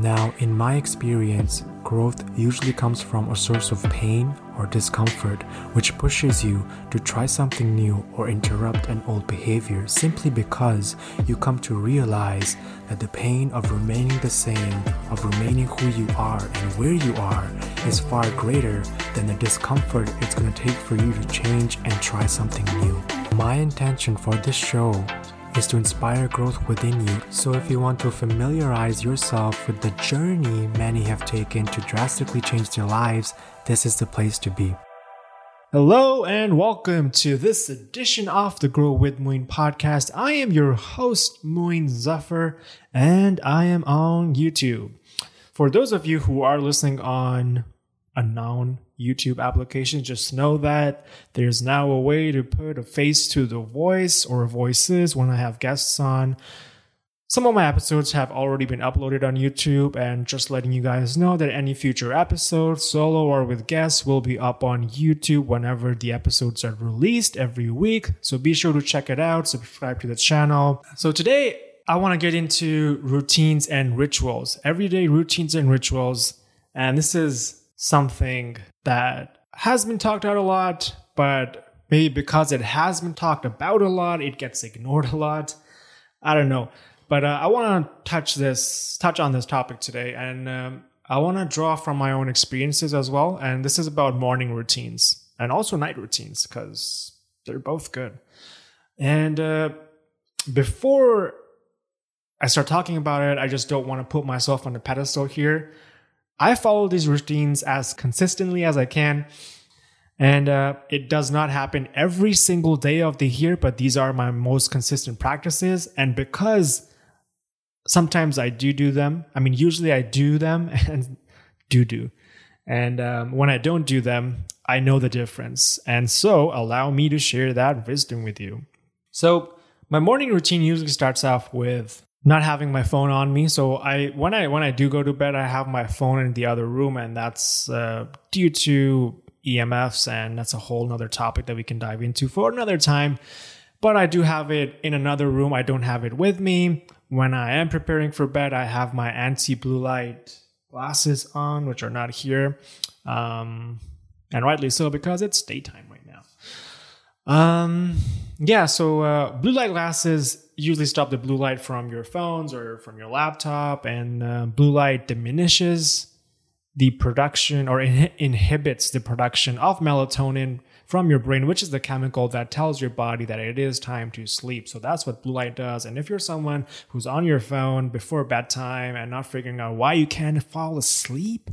Now, in my experience, growth usually comes from a source of pain or discomfort, which pushes you to try something new or interrupt an old behavior simply because you come to realize that the pain of remaining the same, of remaining who you are and where you are, is far greater than the discomfort it's going to take for you to change and try something new. My intention for this show is to inspire growth within you. So, if you want to familiarize yourself with the journey many have taken to drastically change their lives, this is the place to be. Hello and welcome to this edition of the Grow with Moin podcast. I am your host, Moin Zafar, and I am on YouTube. For those of you who are listening on a non YouTube application, just know that there's now a way to put a face to the voice or voices when I have guests on. Some of my episodes have already been uploaded on YouTube, and just letting you guys know that any future episodes, solo or with guests, will be up on YouTube whenever the episodes are released every week. So be sure to check it out, subscribe to the channel. So today, I want to get into routines and rituals, everyday routines and rituals. And this is something that has been talked out a lot, but maybe because it has been talked about a lot, it gets ignored a lot. I don't know. But uh, I want to touch this, touch on this topic today, and um, I want to draw from my own experiences as well. And this is about morning routines and also night routines because they're both good. And uh, before I start talking about it, I just don't want to put myself on the pedestal here. I follow these routines as consistently as I can. And uh, it does not happen every single day of the year, but these are my most consistent practices. And because sometimes I do do them, I mean, usually I do them and do do. And um, when I don't do them, I know the difference. And so allow me to share that wisdom with you. So, my morning routine usually starts off with not having my phone on me. So I when I when I do go to bed, I have my phone in the other room, and that's uh, due to EMFs, and that's a whole nother topic that we can dive into for another time. But I do have it in another room. I don't have it with me. When I am preparing for bed, I have my anti blue light glasses on, which are not here, um, and rightly so because it's daytime right now. Um, yeah, so uh, blue light glasses usually stop the blue light from your phones or from your laptop, and uh, blue light diminishes the production or in- inhibits the production of melatonin from your brain, which is the chemical that tells your body that it is time to sleep. So that's what blue light does. And if you're someone who's on your phone before bedtime and not figuring out why you can't fall asleep,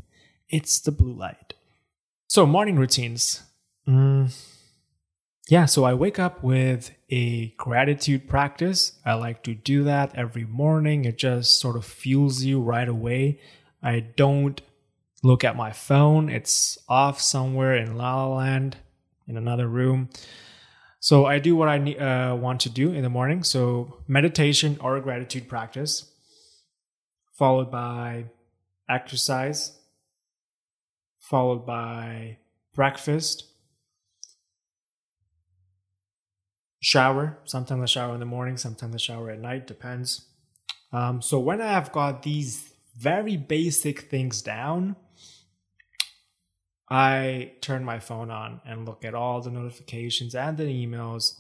it's the blue light. So, morning routines. Mm yeah, so I wake up with a gratitude practice. I like to do that every morning. It just sort of fuels you right away. I don't look at my phone, it's off somewhere in La La Land in another room. So I do what I uh, want to do in the morning. So meditation or gratitude practice, followed by exercise, followed by breakfast shower. Sometimes I shower in the morning, sometimes I shower at night, depends. Um, so when I have got these very basic things down, I turn my phone on and look at all the notifications and the emails.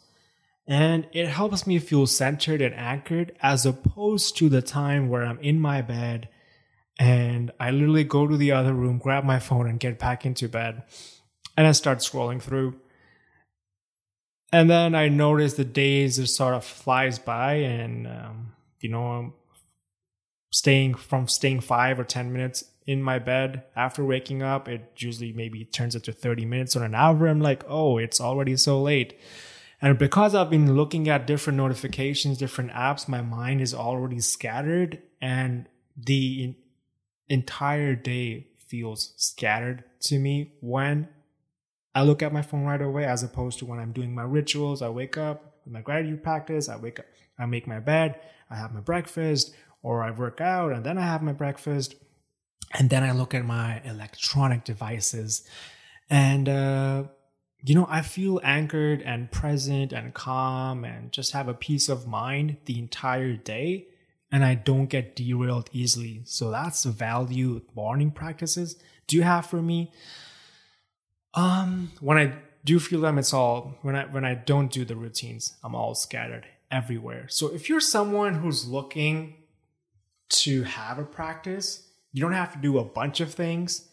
And it helps me feel centered and anchored as opposed to the time where I'm in my bed and I literally go to the other room, grab my phone, and get back into bed. And I start scrolling through and then I noticed the days just sort of flies by, and um, you know, staying from staying five or ten minutes in my bed after waking up, it usually maybe turns into thirty minutes or an hour. I'm like, oh, it's already so late. And because I've been looking at different notifications, different apps, my mind is already scattered, and the entire day feels scattered to me when I look at my phone right away as opposed to when I'm doing my rituals. I wake up with my gratitude practice. I wake up, I make my bed, I have my breakfast, or I work out and then I have my breakfast. And then I look at my electronic devices. And, uh, you know, I feel anchored and present and calm and just have a peace of mind the entire day. and I don't get derailed easily. So that's the value morning practices do you have for me. Um, when I do feel them, it's all when I when I don't do the routines, I'm all scattered everywhere. So if you're someone who's looking to have a practice, you don't have to do a bunch of things.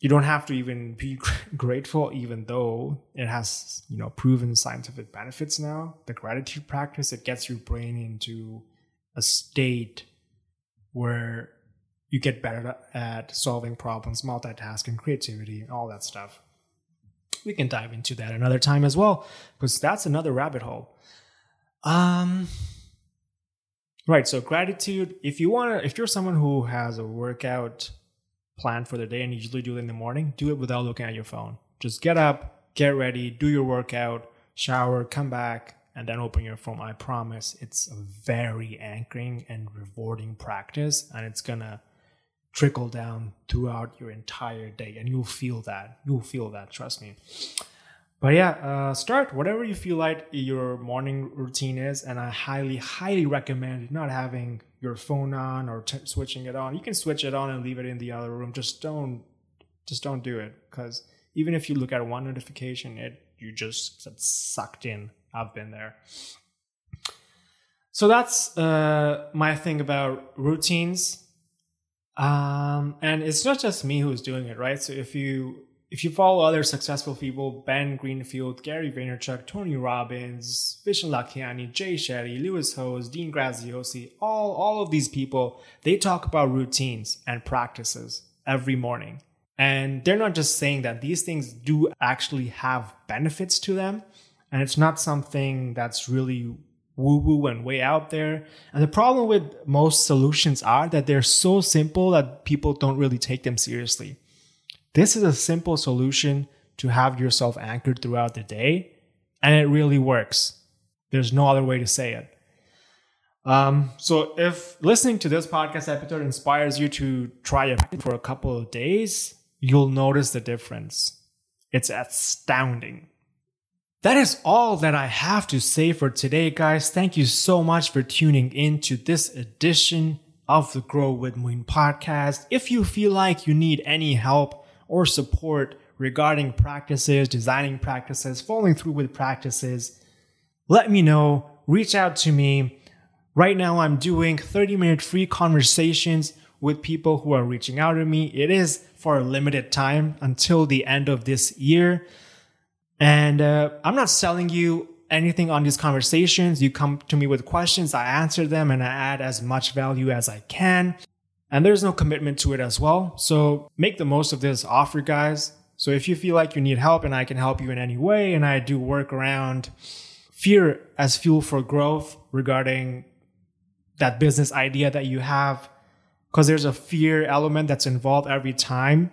You don't have to even be grateful, even though it has, you know, proven scientific benefits now. The gratitude practice, it gets your brain into a state where you get better at solving problems, multitasking, creativity, all that stuff. We can dive into that another time as well, because that's another rabbit hole. Um, right. So gratitude. If you want to, if you're someone who has a workout plan for the day and usually do it in the morning, do it without looking at your phone. Just get up, get ready, do your workout, shower, come back, and then open your phone. I promise it's a very anchoring and rewarding practice, and it's gonna trickle down throughout your entire day, and you'll feel that. You'll feel that. Trust me. But yeah, uh, start whatever you feel like your morning routine is, and I highly, highly recommend not having your phone on or t- switching it on. You can switch it on and leave it in the other room. Just don't, just don't do it because even if you look at one notification, it you just get sucked in. I've been there. So that's uh, my thing about routines. Um, and it's not just me who's doing it, right? So if you if you follow other successful people, Ben Greenfield, Gary Vaynerchuk, Tony Robbins, Vishen Lakhiani, Jay Shetty, Lewis Howes, Dean Graziosi, all, all of these people, they talk about routines and practices every morning. And they're not just saying that these things do actually have benefits to them. And it's not something that's really woo woo and way out there. And the problem with most solutions are that they're so simple that people don't really take them seriously. This is a simple solution to have yourself anchored throughout the day, and it really works. There's no other way to say it. Um, so, if listening to this podcast episode inspires you to try it for a couple of days, you'll notice the difference. It's astounding. That is all that I have to say for today, guys. Thank you so much for tuning in to this edition of the Grow with Moin podcast. If you feel like you need any help, or support regarding practices, designing practices, following through with practices, let me know. Reach out to me. Right now, I'm doing 30 minute free conversations with people who are reaching out to me. It is for a limited time until the end of this year. And uh, I'm not selling you anything on these conversations. You come to me with questions, I answer them, and I add as much value as I can. And there's no commitment to it as well. So make the most of this offer, guys. So if you feel like you need help and I can help you in any way, and I do work around fear as fuel for growth regarding that business idea that you have, because there's a fear element that's involved every time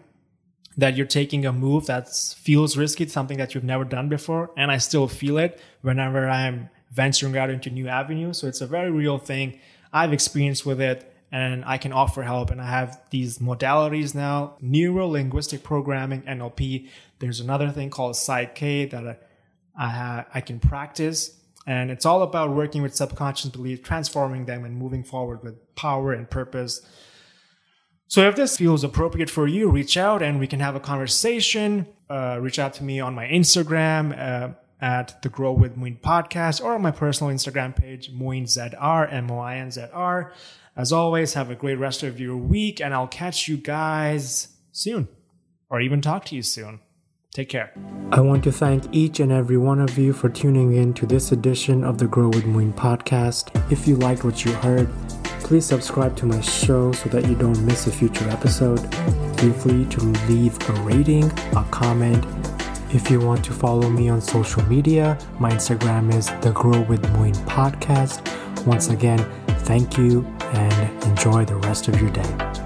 that you're taking a move that feels risky, something that you've never done before. And I still feel it whenever I'm venturing out into new avenues. So it's a very real thing. I've experienced with it and I can offer help. And I have these modalities now neuro linguistic programming, NLP. There's another thing called PSYCH-K that I, I can practice. And it's all about working with subconscious beliefs, transforming them, and moving forward with power and purpose. So if this feels appropriate for you, reach out and we can have a conversation. Uh, reach out to me on my Instagram uh, at the Grow with Moin podcast or on my personal Instagram page, MoinZR, M-O-I-N-Z-R. As always, have a great rest of your week, and I'll catch you guys soon, or even talk to you soon. Take care. I want to thank each and every one of you for tuning in to this edition of the Grow with Moin podcast. If you liked what you heard, please subscribe to my show so that you don't miss a future episode. Feel free to leave a rating, a comment. If you want to follow me on social media, my Instagram is the Grow with Moin podcast. Once again, thank you and enjoy the rest of your day.